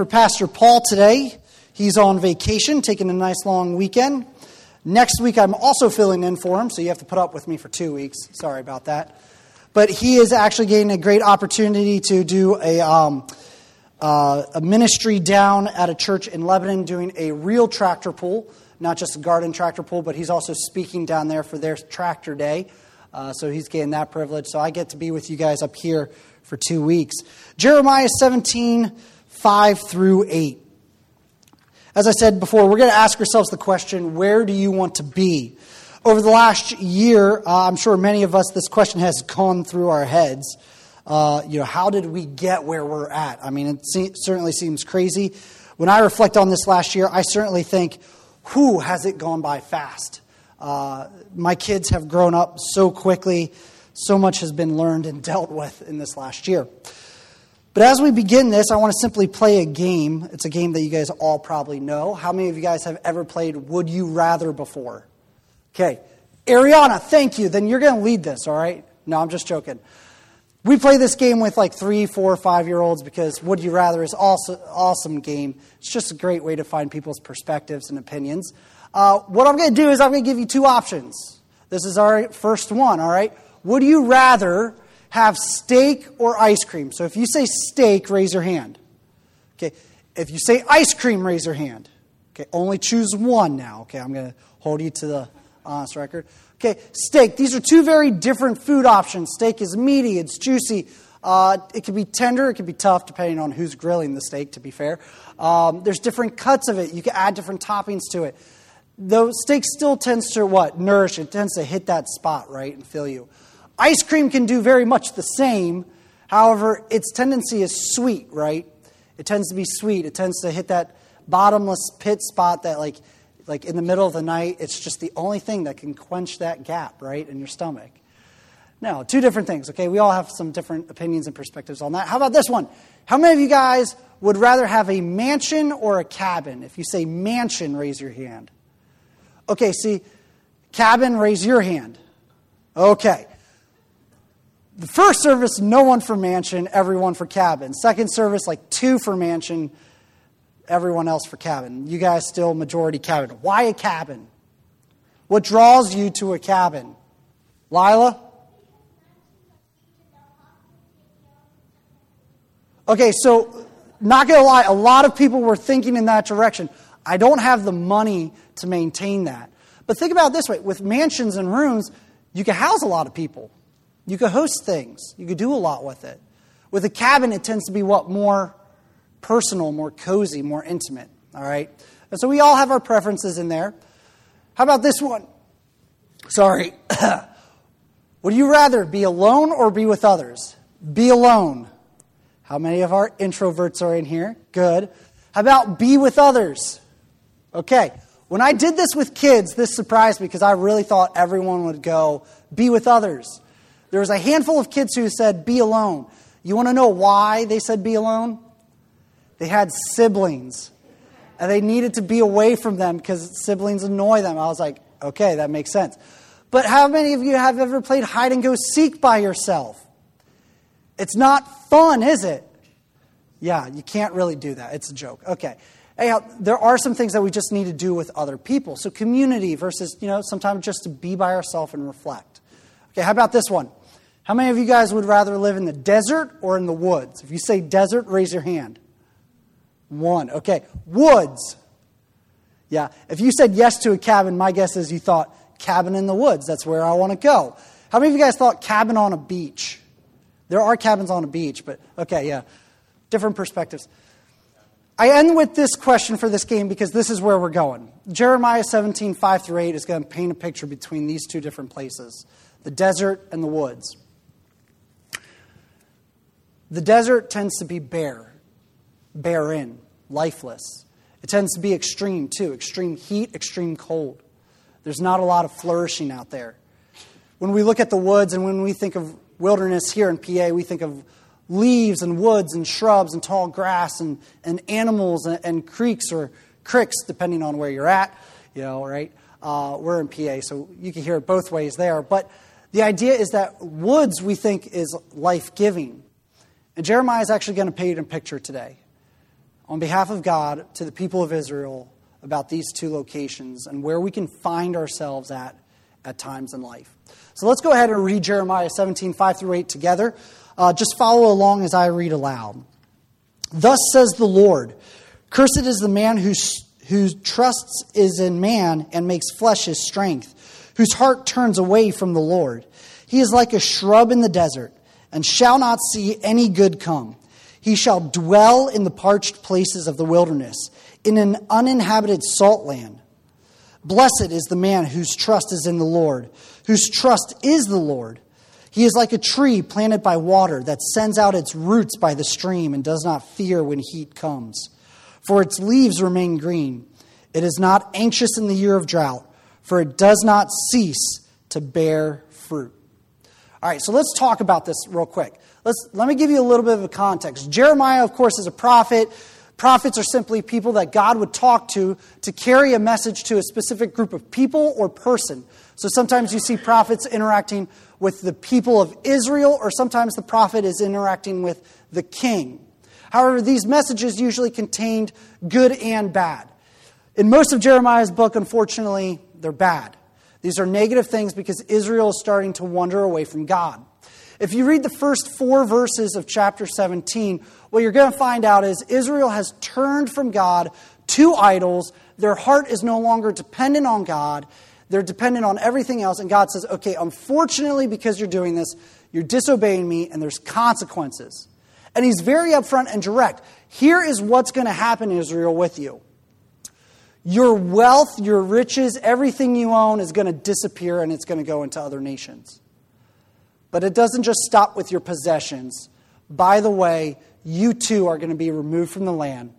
for Pastor Paul today. He's on vacation, taking a nice long weekend. Next week, I'm also filling in for him, so you have to put up with me for two weeks. Sorry about that. But he is actually getting a great opportunity to do a, um, uh, a ministry down at a church in Lebanon, doing a real tractor pull, not just a garden tractor pull, but he's also speaking down there for their tractor day. Uh, so he's getting that privilege. So I get to be with you guys up here for two weeks. Jeremiah 17, 5 through 8. As I said before, we're going to ask ourselves the question where do you want to be? Over the last year, uh, I'm sure many of us, this question has gone through our heads. Uh, you know, how did we get where we're at? I mean, it se- certainly seems crazy. When I reflect on this last year, I certainly think, who has it gone by fast? Uh, my kids have grown up so quickly. So much has been learned and dealt with in this last year. But as we begin this, I want to simply play a game. It's a game that you guys all probably know. How many of you guys have ever played Would You Rather before? Okay. Ariana, thank you. Then you're going to lead this, all right? No, I'm just joking. We play this game with like three, four, five year olds because Would You Rather is also awesome game. It's just a great way to find people's perspectives and opinions. Uh, what I'm going to do is I'm going to give you two options. This is our first one, all right? Would you rather have steak or ice cream? So if you say steak, raise your hand. Okay. If you say ice cream, raise your hand. Okay. Only choose one now. Okay. I'm going to hold you to the honest record. Okay. Steak. These are two very different food options. Steak is meaty, it's juicy. Uh, it can be tender, it can be tough, depending on who's grilling the steak, to be fair. Um, there's different cuts of it. You can add different toppings to it. The steak still tends to what? Nourish. It tends to hit that spot, right, and fill you. Ice cream can do very much the same. However, its tendency is sweet, right? It tends to be sweet. It tends to hit that bottomless pit spot that, like, like in the middle of the night, it's just the only thing that can quench that gap, right, in your stomach. Now, two different things, okay? We all have some different opinions and perspectives on that. How about this one? How many of you guys would rather have a mansion or a cabin? If you say mansion, raise your hand. Okay, see, cabin, raise your hand. Okay. The first service, no one for mansion, everyone for cabin. Second service, like two for mansion, everyone else for cabin. You guys still majority cabin. Why a cabin? What draws you to a cabin? Lila? Okay, so not gonna lie, a lot of people were thinking in that direction. I don't have the money to maintain that. But think about this way with mansions and rooms, you can house a lot of people. You could host things. You could do a lot with it. With a cabin, it tends to be what? More personal, more cozy, more intimate. All right? And so we all have our preferences in there. How about this one? Sorry. Would you rather be alone or be with others? Be alone. How many of our introverts are in here? Good. How about be with others? Okay. When I did this with kids, this surprised me because I really thought everyone would go be with others. There was a handful of kids who said, be alone. You want to know why they said be alone? They had siblings. And they needed to be away from them because siblings annoy them. I was like, okay, that makes sense. But how many of you have ever played hide and go seek by yourself? It's not fun, is it? Yeah, you can't really do that. It's a joke. Okay. Anyhow, there are some things that we just need to do with other people. So community versus, you know, sometimes just to be by ourselves and reflect. Okay, how about this one? How many of you guys would rather live in the desert or in the woods? If you say desert, raise your hand. One. Okay. Woods. Yeah. If you said yes to a cabin, my guess is you thought cabin in the woods. That's where I want to go. How many of you guys thought cabin on a beach? There are cabins on a beach, but okay, yeah. Different perspectives. I end with this question for this game because this is where we're going. Jeremiah 17, 5 through 8 is going to paint a picture between these two different places the desert and the woods. The desert tends to be bare, barren, lifeless. It tends to be extreme, too extreme heat, extreme cold. There's not a lot of flourishing out there. When we look at the woods and when we think of wilderness here in PA, we think of leaves and woods and shrubs and tall grass and, and animals and, and creeks or cricks, depending on where you're at, you know, right? Uh, we're in PA, so you can hear it both ways there. But the idea is that woods, we think, is life giving. And Jeremiah is actually going to paint a picture today on behalf of God to the people of Israel about these two locations and where we can find ourselves at at times in life. So let's go ahead and read Jeremiah 17, 5 through 8 together. Uh, just follow along as I read aloud. Thus says the Lord Cursed is the man whose, whose trusts is in man and makes flesh his strength, whose heart turns away from the Lord. He is like a shrub in the desert and shall not see any good come. He shall dwell in the parched places of the wilderness, in an uninhabited salt land. Blessed is the man whose trust is in the Lord, whose trust is the Lord. He is like a tree planted by water that sends out its roots by the stream and does not fear when heat comes. For its leaves remain green. It is not anxious in the year of drought, for it does not cease to bear fruit. All right, so let's talk about this real quick. Let's, let me give you a little bit of a context. Jeremiah, of course, is a prophet. Prophets are simply people that God would talk to to carry a message to a specific group of people or person. So sometimes you see prophets interacting with the people of Israel, or sometimes the prophet is interacting with the king. However, these messages usually contained good and bad. In most of Jeremiah's book, unfortunately, they're bad. These are negative things because Israel is starting to wander away from God. If you read the first four verses of chapter 17, what you're going to find out is Israel has turned from God to idols. Their heart is no longer dependent on God. They're dependent on everything else. And God says, okay, unfortunately, because you're doing this, you're disobeying me, and there's consequences. And he's very upfront and direct. Here is what's going to happen, Israel, with you. Your wealth, your riches, everything you own is going to disappear and it's going to go into other nations. But it doesn't just stop with your possessions. By the way, you too are going to be removed from the land.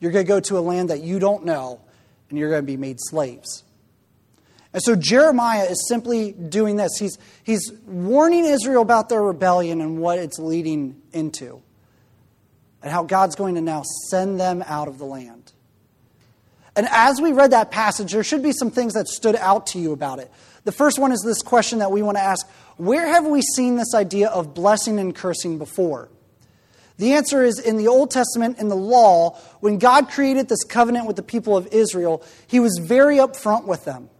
You're going to go to a land that you don't know, and you're going to be made slaves. And so Jeremiah is simply doing this. He's, he's warning Israel about their rebellion and what it's leading into, and how God's going to now send them out of the land. And as we read that passage, there should be some things that stood out to you about it. The first one is this question that we want to ask where have we seen this idea of blessing and cursing before? The answer is in the Old Testament, in the law, when God created this covenant with the people of Israel, he was very upfront with them.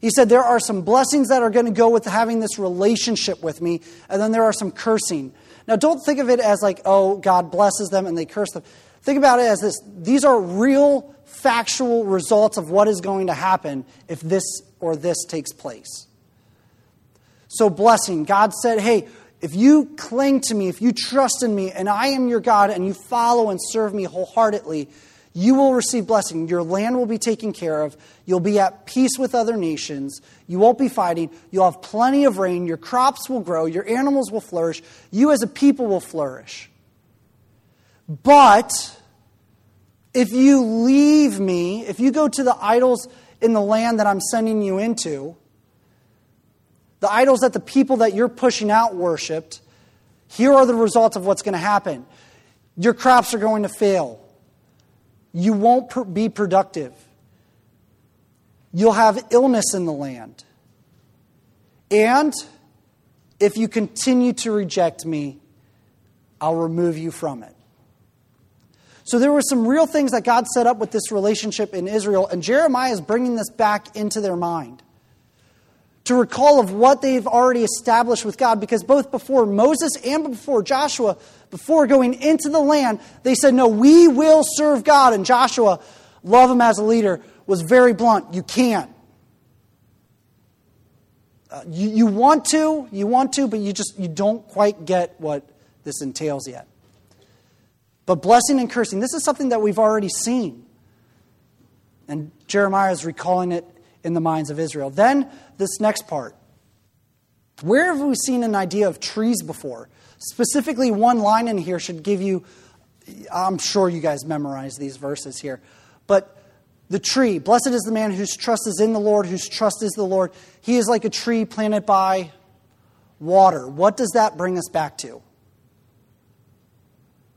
He said, There are some blessings that are going to go with having this relationship with me, and then there are some cursing. Now, don't think of it as like, oh, God blesses them and they curse them. Think about it as this these are real, factual results of what is going to happen if this or this takes place. So, blessing. God said, hey, if you cling to me, if you trust in me, and I am your God, and you follow and serve me wholeheartedly, you will receive blessing. Your land will be taken care of. You'll be at peace with other nations. You won't be fighting. You'll have plenty of rain. Your crops will grow. Your animals will flourish. You as a people will flourish. But if you leave me, if you go to the idols in the land that I'm sending you into, the idols that the people that you're pushing out worshiped, here are the results of what's going to happen. Your crops are going to fail. You won't be productive. You'll have illness in the land. And if you continue to reject me, I'll remove you from it. So there were some real things that God set up with this relationship in Israel, and Jeremiah is bringing this back into their mind to recall of what they've already established with God because both before Moses and before Joshua, before going into the land, they said, No, we will serve God. And Joshua, love him as a leader, was very blunt. You can't. Uh, you, you want to, you want to, but you just you don't quite get what this entails yet. But blessing and cursing, this is something that we've already seen. And Jeremiah is recalling it in the minds of Israel. Then, this next part. Where have we seen an idea of trees before? Specifically, one line in here should give you, I'm sure you guys memorize these verses here, but the tree, blessed is the man whose trust is in the Lord, whose trust is the Lord. He is like a tree planted by water. What does that bring us back to?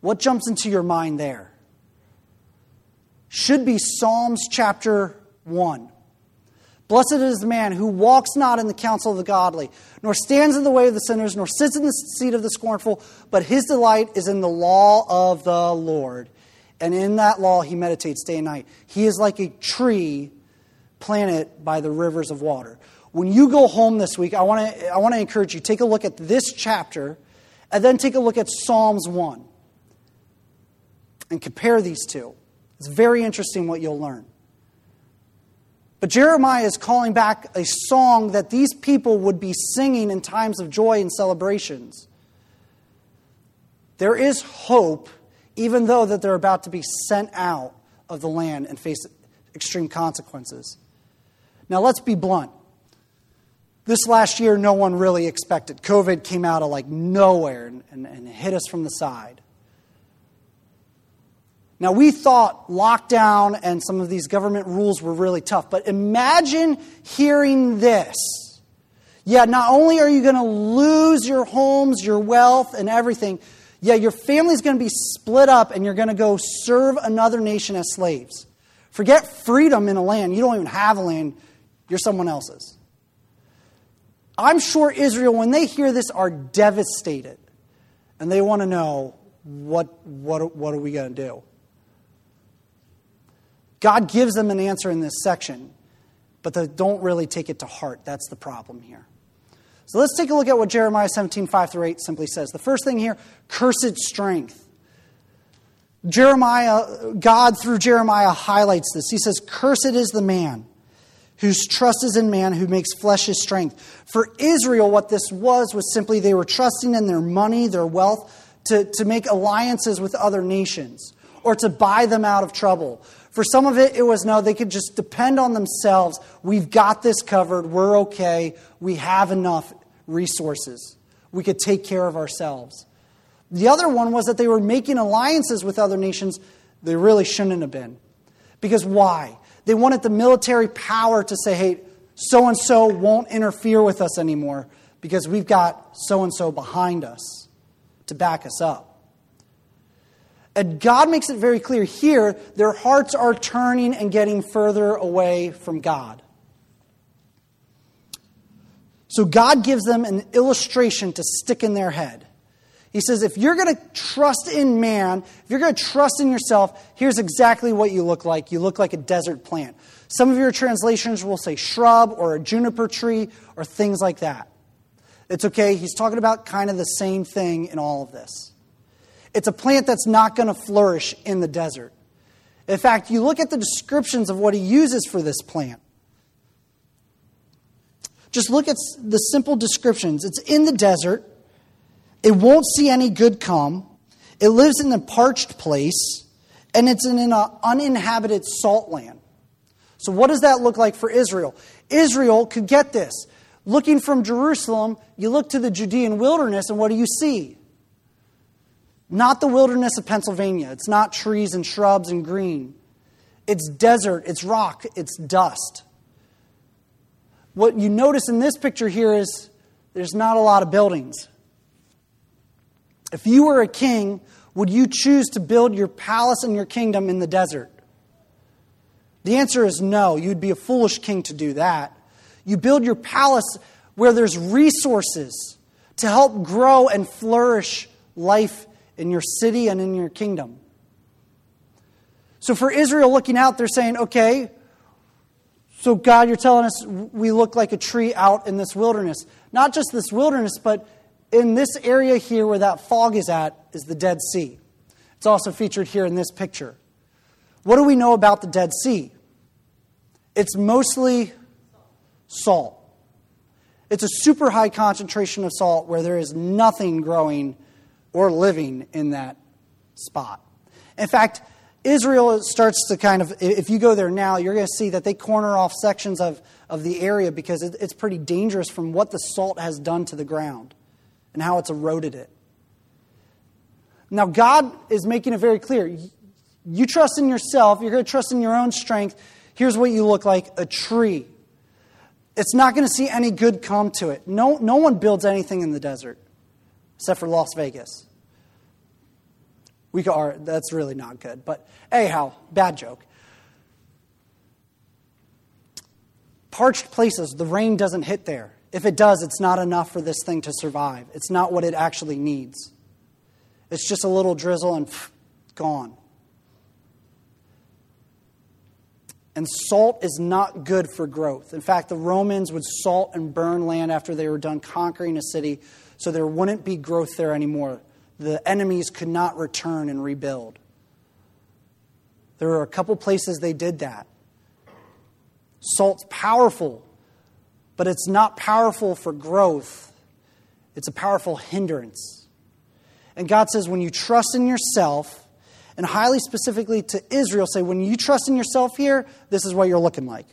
What jumps into your mind there? Should be Psalms chapter 1. Blessed is the man who walks not in the counsel of the godly, nor stands in the way of the sinners, nor sits in the seat of the scornful, but his delight is in the law of the Lord. And in that law, he meditates day and night. He is like a tree planted by the rivers of water. When you go home this week, I want to I want to encourage you take a look at this chapter and then take a look at Psalms 1 and compare these two. It's very interesting what you'll learn. But Jeremiah is calling back a song that these people would be singing in times of joy and celebrations. There is hope, even though that they're about to be sent out of the land and face extreme consequences. Now, let's be blunt. This last year, no one really expected. COVID came out of like nowhere and, and, and hit us from the side. Now, we thought lockdown and some of these government rules were really tough, but imagine hearing this. Yeah, not only are you going to lose your homes, your wealth, and everything, yeah, your family's going to be split up and you're going to go serve another nation as slaves. Forget freedom in a land. You don't even have a land, you're someone else's. I'm sure Israel, when they hear this, are devastated. And they want to know what, what, what are we going to do? God gives them an answer in this section, but they don't really take it to heart. That's the problem here. So let's take a look at what Jeremiah 17, 5 through 8 simply says. The first thing here cursed strength. Jeremiah, God through Jeremiah highlights this. He says, Cursed is the man whose trust is in man, who makes flesh his strength. For Israel, what this was was simply they were trusting in their money, their wealth, to, to make alliances with other nations or to buy them out of trouble. For some of it, it was no, they could just depend on themselves. We've got this covered. We're okay. We have enough resources. We could take care of ourselves. The other one was that they were making alliances with other nations they really shouldn't have been. Because why? They wanted the military power to say, hey, so and so won't interfere with us anymore because we've got so and so behind us to back us up. And God makes it very clear here their hearts are turning and getting further away from God. So God gives them an illustration to stick in their head. He says, if you're going to trust in man, if you're going to trust in yourself, here's exactly what you look like. You look like a desert plant. Some of your translations will say shrub or a juniper tree or things like that. It's okay. He's talking about kind of the same thing in all of this. It's a plant that's not going to flourish in the desert. In fact, you look at the descriptions of what he uses for this plant. Just look at the simple descriptions. It's in the desert. It won't see any good come. It lives in a parched place, and it's in an uh, uninhabited salt land. So, what does that look like for Israel? Israel could get this. Looking from Jerusalem, you look to the Judean wilderness, and what do you see? Not the wilderness of Pennsylvania. It's not trees and shrubs and green. It's desert, it's rock, it's dust. What you notice in this picture here is there's not a lot of buildings. If you were a king, would you choose to build your palace and your kingdom in the desert? The answer is no. You'd be a foolish king to do that. You build your palace where there's resources to help grow and flourish life in your city and in your kingdom. So for Israel looking out, they're saying, okay, so God, you're telling us we look like a tree out in this wilderness. Not just this wilderness, but in this area here where that fog is at is the Dead Sea. It's also featured here in this picture. What do we know about the Dead Sea? It's mostly salt. It's a super high concentration of salt where there is nothing growing or living in that spot. In fact, Israel starts to kind of, if you go there now, you're going to see that they corner off sections of, of the area because it's pretty dangerous from what the salt has done to the ground and how it's eroded it. Now, God is making it very clear. You trust in yourself, you're going to trust in your own strength. Here's what you look like a tree. It's not going to see any good come to it. No, no one builds anything in the desert except for Las Vegas. We are, that's really not good. But anyhow, bad joke. Parched places, the rain doesn't hit there. If it does, it's not enough for this thing to survive. It's not what it actually needs. It's just a little drizzle and pff, gone. And salt is not good for growth. In fact, the Romans would salt and burn land after they were done conquering a city so there wouldn't be growth there anymore. The enemies could not return and rebuild. There were a couple places they did that. Salt's powerful, but it's not powerful for growth, it's a powerful hindrance. And God says, when you trust in yourself, and highly specifically to Israel, say, when you trust in yourself here, this is what you're looking like.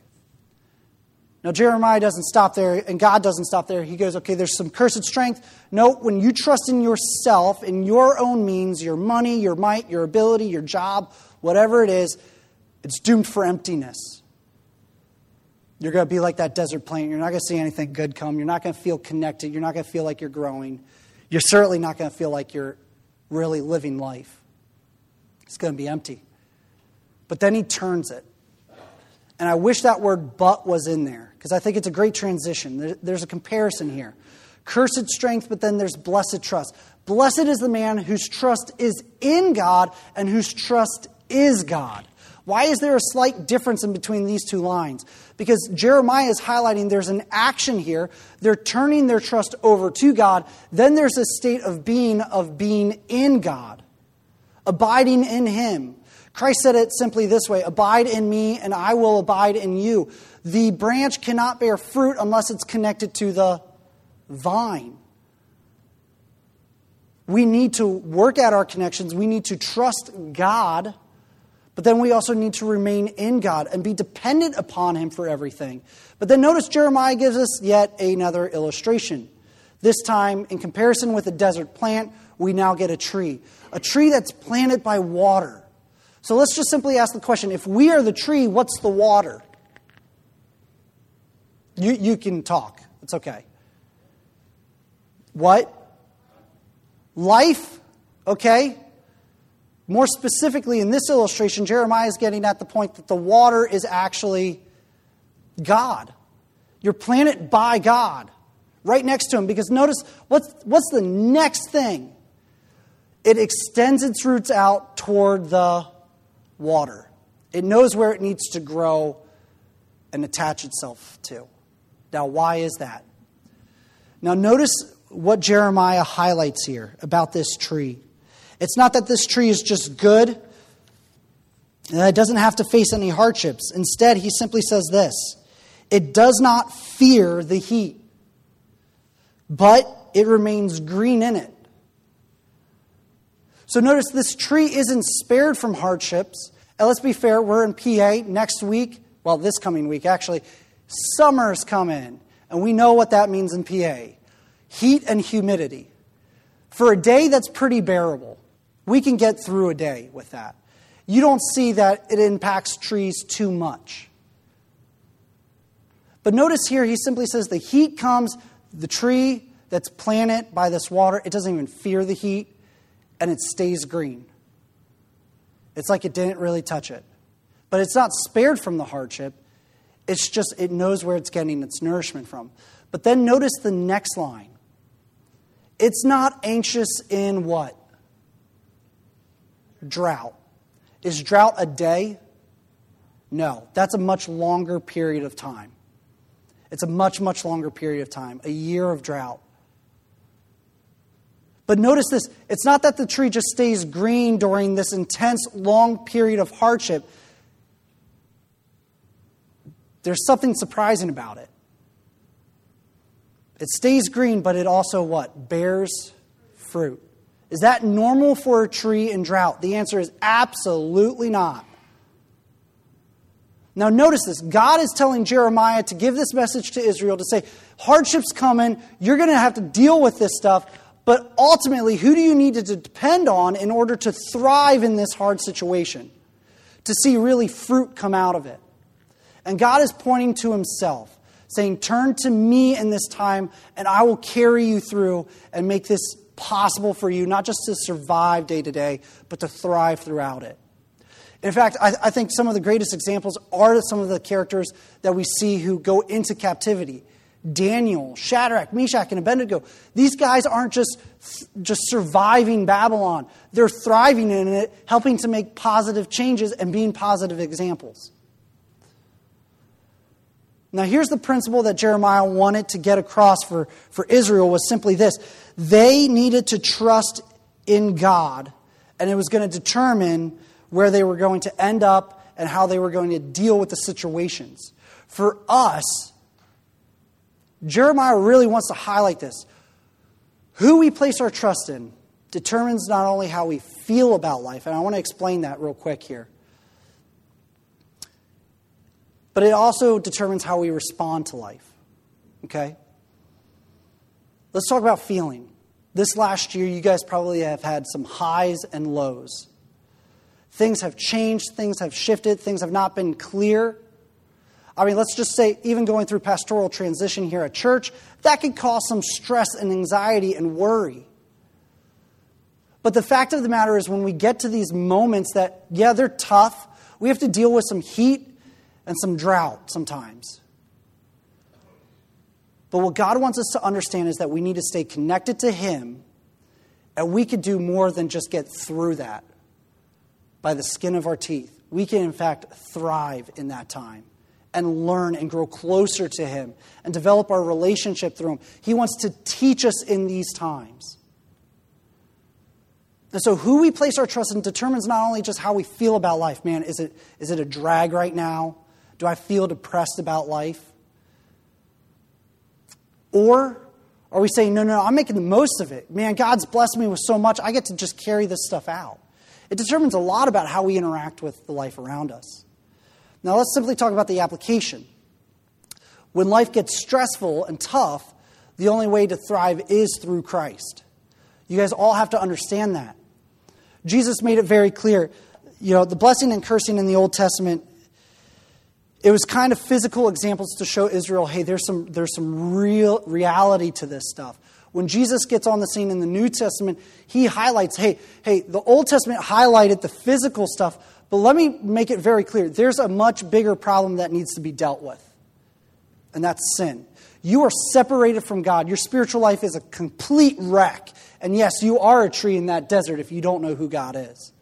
Now, Jeremiah doesn't stop there, and God doesn't stop there. He goes, okay, there's some cursed strength. No, when you trust in yourself, in your own means, your money, your might, your ability, your job, whatever it is, it's doomed for emptiness. You're going to be like that desert plant. You're not going to see anything good come. You're not going to feel connected. You're not going to feel like you're growing. You're certainly not going to feel like you're really living life. It's going to be empty. But then he turns it. And I wish that word but was in there because I think it's a great transition. There's a comparison here. Cursed strength, but then there's blessed trust. Blessed is the man whose trust is in God and whose trust is God. Why is there a slight difference in between these two lines? Because Jeremiah is highlighting there's an action here. They're turning their trust over to God. Then there's a state of being, of being in God, abiding in Him. Christ said it simply this way Abide in me, and I will abide in you. The branch cannot bear fruit unless it's connected to the vine. We need to work at our connections. We need to trust God but then we also need to remain in God and be dependent upon Him for everything. But then notice Jeremiah gives us yet another illustration. This time, in comparison with a desert plant, we now get a tree. A tree that's planted by water. So let's just simply ask the question if we are the tree, what's the water? You, you can talk. It's okay. What? Life? Okay. More specifically, in this illustration, Jeremiah is getting at the point that the water is actually God. You're planted by God, right next to Him. Because notice, what's, what's the next thing? It extends its roots out toward the water. It knows where it needs to grow and attach itself to. Now, why is that? Now, notice what Jeremiah highlights here about this tree. It's not that this tree is just good and it doesn't have to face any hardships. Instead, he simply says this it does not fear the heat, but it remains green in it. So notice this tree isn't spared from hardships. And let's be fair, we're in PA next week, well, this coming week actually. Summer's coming, and we know what that means in PA heat and humidity. For a day, that's pretty bearable. We can get through a day with that. You don't see that it impacts trees too much. But notice here, he simply says the heat comes, the tree that's planted by this water, it doesn't even fear the heat, and it stays green. It's like it didn't really touch it. But it's not spared from the hardship, it's just it knows where it's getting its nourishment from. But then notice the next line. It's not anxious in what? drought. Is drought a day? No, that's a much longer period of time. It's a much, much longer period of time, a year of drought. But notice this it's not that the tree just stays green during this intense, long period of hardship. There's something surprising about it. It stays green, but it also what? Bears fruit. Is that normal for a tree in drought? The answer is absolutely not. Now, notice this God is telling Jeremiah to give this message to Israel to say, hardship's coming, you're going to have to deal with this stuff, but ultimately, who do you need to depend on in order to thrive in this hard situation? To see really fruit come out of it. And God is pointing to Himself, saying, Turn to me in this time, and I will carry you through and make this possible for you, not just to survive day to day, but to thrive throughout it. In fact, I, I, think some of the greatest examples are some of the characters that we see who go into captivity. Daniel, Shadrach, Meshach, and Abednego. These guys aren't just, just surviving Babylon, they're thriving in it, helping to make positive changes and being positive examples. Now, here's the principle that Jeremiah wanted to get across for, for Israel was simply this they needed to trust in God, and it was going to determine where they were going to end up and how they were going to deal with the situations. For us, Jeremiah really wants to highlight this. Who we place our trust in determines not only how we feel about life, and I want to explain that real quick here, but it also determines how we respond to life. Okay? Let's talk about feeling. This last year, you guys probably have had some highs and lows. Things have changed, things have shifted, things have not been clear. I mean, let's just say, even going through pastoral transition here at church, that could cause some stress and anxiety and worry. But the fact of the matter is, when we get to these moments that, yeah, they're tough, we have to deal with some heat and some drought sometimes. But what God wants us to understand is that we need to stay connected to Him, and we could do more than just get through that by the skin of our teeth. We can, in fact, thrive in that time and learn and grow closer to Him and develop our relationship through Him. He wants to teach us in these times. And so, who we place our trust in determines not only just how we feel about life. Man, is it, is it a drag right now? Do I feel depressed about life? Or are we saying, no, no, I'm making the most of it? Man, God's blessed me with so much, I get to just carry this stuff out. It determines a lot about how we interact with the life around us. Now, let's simply talk about the application. When life gets stressful and tough, the only way to thrive is through Christ. You guys all have to understand that. Jesus made it very clear. You know, the blessing and cursing in the Old Testament, it was kind of physical examples to show Israel, hey, there's some, there's some real reality to this stuff. When Jesus gets on the scene in the New Testament, he highlights, hey, hey, the Old Testament highlighted the physical stuff, but let me make it very clear there's a much bigger problem that needs to be dealt with, and that's sin. You are separated from God. Your spiritual life is a complete wreck. And yes, you are a tree in that desert if you don't know who God is.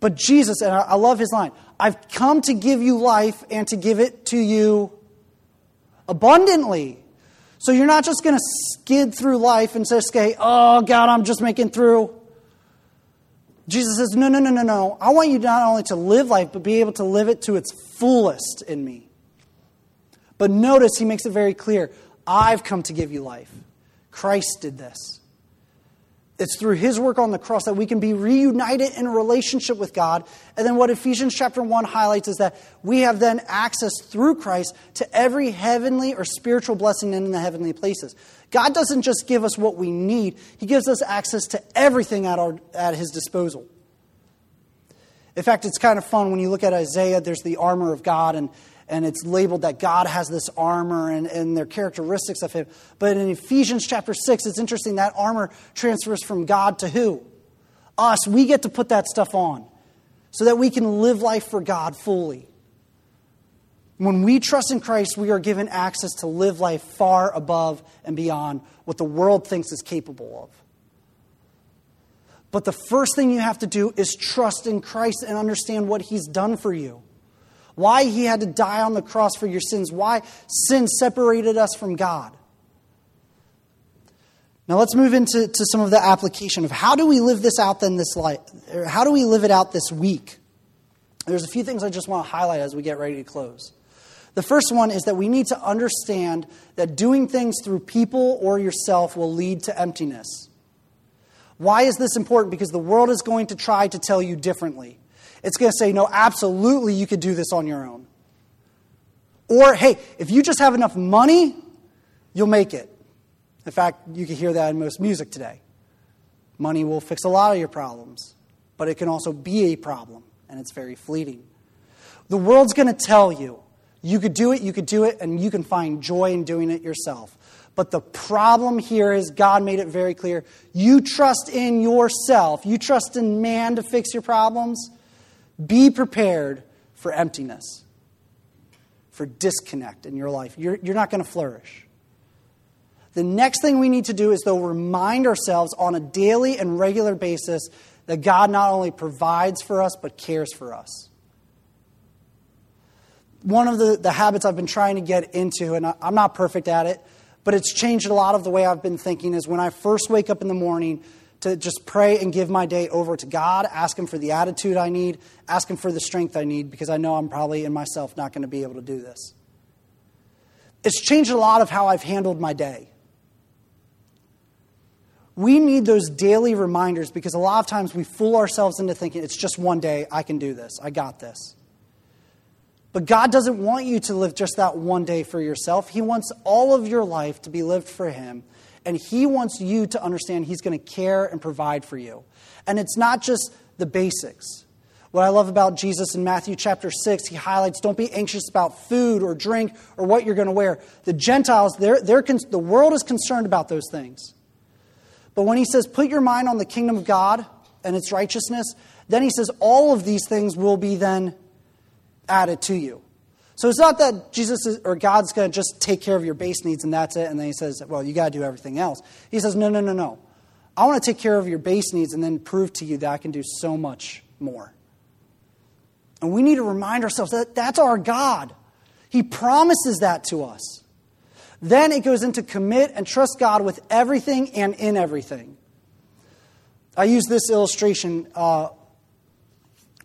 But Jesus, and I love his line I've come to give you life and to give it to you abundantly. So you're not just going to skid through life and say, okay, oh, God, I'm just making through. Jesus says, No, no, no, no, no. I want you not only to live life, but be able to live it to its fullest in me. But notice he makes it very clear I've come to give you life. Christ did this. It's through his work on the cross that we can be reunited in a relationship with God. And then what Ephesians chapter 1 highlights is that we have then access through Christ to every heavenly or spiritual blessing in the heavenly places. God doesn't just give us what we need, he gives us access to everything at, our, at his disposal. In fact, it's kind of fun when you look at Isaiah, there's the armor of God, and and it's labeled that God has this armor and, and their characteristics of Him. But in Ephesians chapter 6, it's interesting that armor transfers from God to who? Us. We get to put that stuff on so that we can live life for God fully. When we trust in Christ, we are given access to live life far above and beyond what the world thinks is capable of. But the first thing you have to do is trust in Christ and understand what He's done for you why he had to die on the cross for your sins, why sin separated us from God. Now let's move into to some of the application of how do we live this out then this life, how do we live it out this week? There's a few things I just want to highlight as we get ready to close. The first one is that we need to understand that doing things through people or yourself will lead to emptiness. Why is this important? Because the world is going to try to tell you differently. It's going to say, no, absolutely, you could do this on your own. Or, hey, if you just have enough money, you'll make it. In fact, you can hear that in most music today. Money will fix a lot of your problems, but it can also be a problem, and it's very fleeting. The world's going to tell you you could do it, you could do it, and you can find joy in doing it yourself. But the problem here is God made it very clear. You trust in yourself, you trust in man to fix your problems. Be prepared for emptiness, for disconnect in your life. You're, you're not going to flourish. The next thing we need to do is, though, remind ourselves on a daily and regular basis that God not only provides for us, but cares for us. one of the, the habits I've been trying to get into, and I, I'm not perfect at it, but it's changed a lot of the way I've been thinking, is when I first wake up in the morning to just pray and give my day over to God, ask Him for the attitude I need, ask Him for the strength I need, because I know I'm probably in myself not going to be able to do this. It's changed a lot of how I've handled my day. We need those daily reminders because a lot of times we fool ourselves into thinking it's just one day, I can do this, I got this. But God doesn't want you to live just that one day for yourself. He wants all of your life to be lived for Him. And He wants you to understand He's going to care and provide for you. And it's not just the basics. What I love about Jesus in Matthew chapter 6, he highlights don't be anxious about food or drink or what you're going to wear. The Gentiles, they're, they're, the world is concerned about those things. But when he says, put your mind on the kingdom of God and its righteousness, then he says, all of these things will be then added to you. So it's not that Jesus is, or God's going to just take care of your base needs and that's it. And then he says, well, you got to do everything else. He says, no, no, no, no. I want to take care of your base needs and then prove to you that I can do so much more. And we need to remind ourselves that that's our God. He promises that to us. Then it goes into commit and trust God with everything and in everything. I use this illustration. Uh,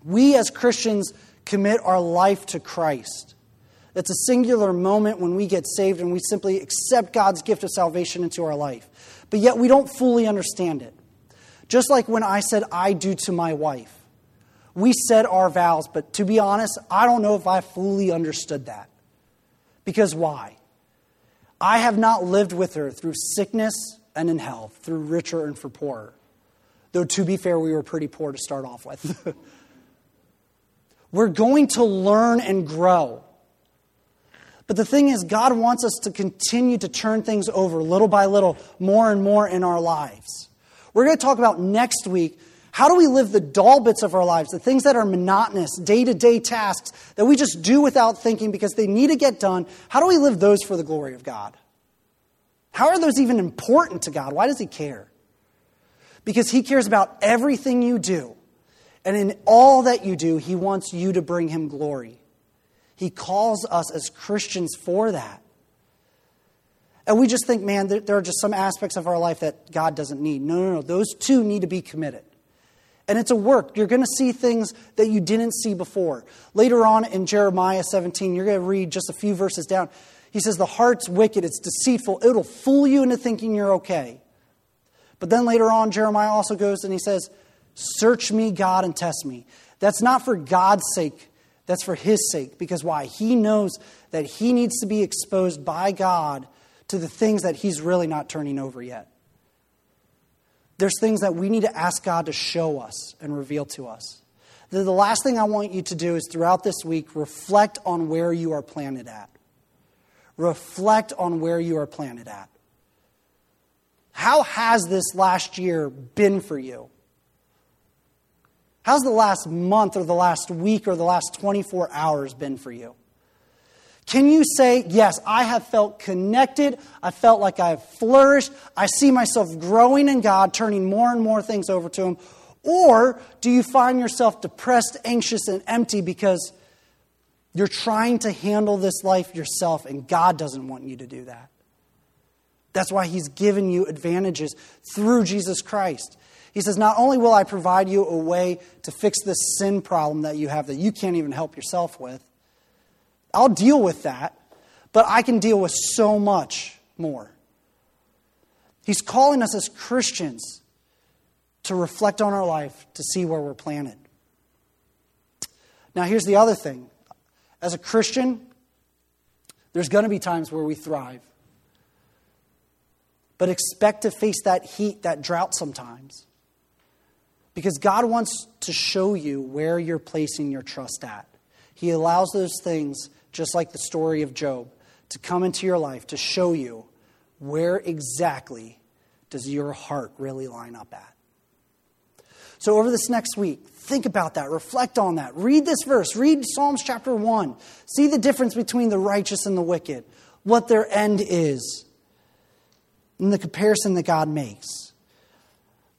we as Christians commit our life to Christ. It's a singular moment when we get saved and we simply accept God's gift of salvation into our life. But yet we don't fully understand it. Just like when I said, I do to my wife. We said our vows, but to be honest, I don't know if I fully understood that. Because why? I have not lived with her through sickness and in health, through richer and for poorer. Though, to be fair, we were pretty poor to start off with. We're going to learn and grow. But the thing is, God wants us to continue to turn things over little by little, more and more in our lives. We're going to talk about next week how do we live the dull bits of our lives, the things that are monotonous, day to day tasks that we just do without thinking because they need to get done? How do we live those for the glory of God? How are those even important to God? Why does He care? Because He cares about everything you do. And in all that you do, He wants you to bring Him glory. He calls us as Christians for that. And we just think, man, there are just some aspects of our life that God doesn't need. No, no, no. Those too need to be committed. And it's a work. You're going to see things that you didn't see before. Later on in Jeremiah 17, you're going to read just a few verses down. He says, The heart's wicked, it's deceitful, it'll fool you into thinking you're okay. But then later on, Jeremiah also goes and he says, Search me, God, and test me. That's not for God's sake, that's for His sake. Because why? He knows that He needs to be exposed by God to the things that He's really not turning over yet. There's things that we need to ask God to show us and reveal to us. The last thing I want you to do is throughout this week, reflect on where you are planted at. Reflect on where you are planted at. How has this last year been for you? How's the last month or the last week or the last 24 hours been for you? Can you say, Yes, I have felt connected. I felt like I have flourished. I see myself growing in God, turning more and more things over to Him? Or do you find yourself depressed, anxious, and empty because you're trying to handle this life yourself and God doesn't want you to do that? That's why He's given you advantages through Jesus Christ. He says, Not only will I provide you a way to fix this sin problem that you have that you can't even help yourself with, I'll deal with that, but I can deal with so much more. He's calling us as Christians to reflect on our life, to see where we're planted. Now, here's the other thing as a Christian, there's going to be times where we thrive. But expect to face that heat, that drought sometimes. Because God wants to show you where you're placing your trust at. He allows those things, just like the story of Job, to come into your life to show you where exactly does your heart really line up at. So, over this next week, think about that, reflect on that. Read this verse, read Psalms chapter 1. See the difference between the righteous and the wicked, what their end is, and the comparison that God makes.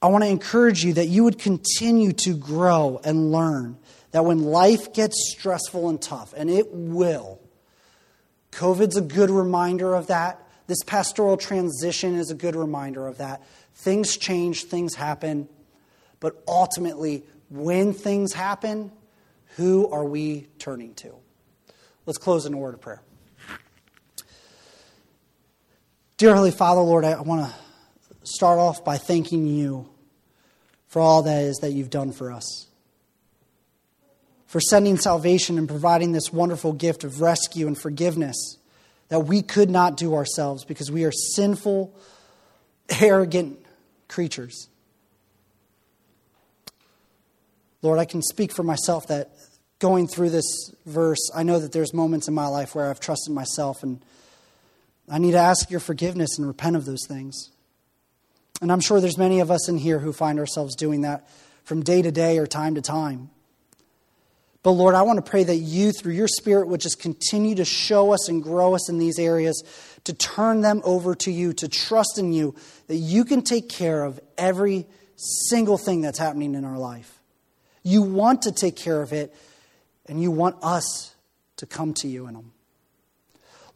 I want to encourage you that you would continue to grow and learn, that when life gets stressful and tough, and it will, COVID's a good reminder of that. This pastoral transition is a good reminder of that. Things change, things happen, but ultimately, when things happen, who are we turning to? Let's close in a word of prayer. Dear Holy Father, Lord, I want to start off by thanking you for all that is that you've done for us. For sending salvation and providing this wonderful gift of rescue and forgiveness that we could not do ourselves because we are sinful, arrogant creatures. Lord, I can speak for myself that going through this verse, I know that there's moments in my life where I've trusted myself and I need to ask your forgiveness and repent of those things. And I'm sure there's many of us in here who find ourselves doing that from day to day or time to time. But Lord, I want to pray that you, through your Spirit, would just continue to show us and grow us in these areas, to turn them over to you, to trust in you, that you can take care of every single thing that's happening in our life. You want to take care of it, and you want us to come to you in them.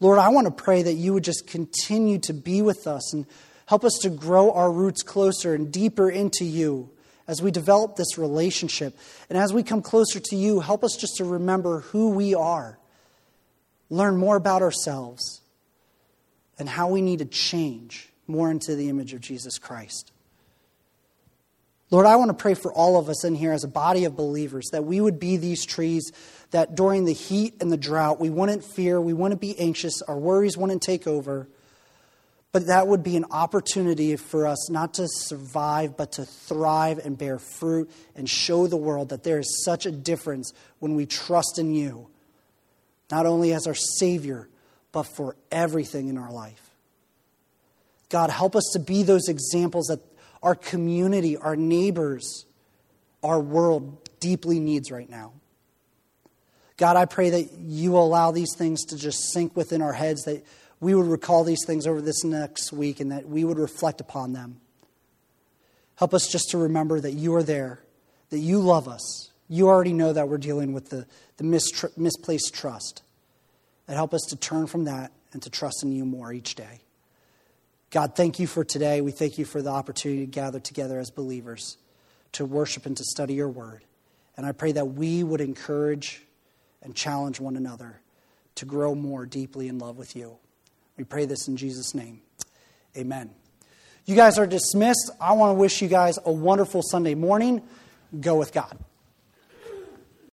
Lord, I want to pray that you would just continue to be with us and help us to grow our roots closer and deeper into you as we develop this relationship. And as we come closer to you, help us just to remember who we are, learn more about ourselves, and how we need to change more into the image of Jesus Christ. Lord, I want to pray for all of us in here as a body of believers that we would be these trees that during the heat and the drought, we wouldn't fear, we wouldn't be anxious, our worries wouldn't take over, but that would be an opportunity for us not to survive, but to thrive and bear fruit and show the world that there is such a difference when we trust in you, not only as our Savior, but for everything in our life. God, help us to be those examples that our community, our neighbors, our world deeply needs right now. God, I pray that you will allow these things to just sink within our heads, that we would recall these things over this next week and that we would reflect upon them. Help us just to remember that you are there, that you love us. You already know that we're dealing with the, the mistr- misplaced trust. And help us to turn from that and to trust in you more each day. God, thank you for today. We thank you for the opportunity to gather together as believers to worship and to study your word. And I pray that we would encourage and challenge one another to grow more deeply in love with you. We pray this in Jesus' name. Amen. You guys are dismissed. I want to wish you guys a wonderful Sunday morning. Go with God.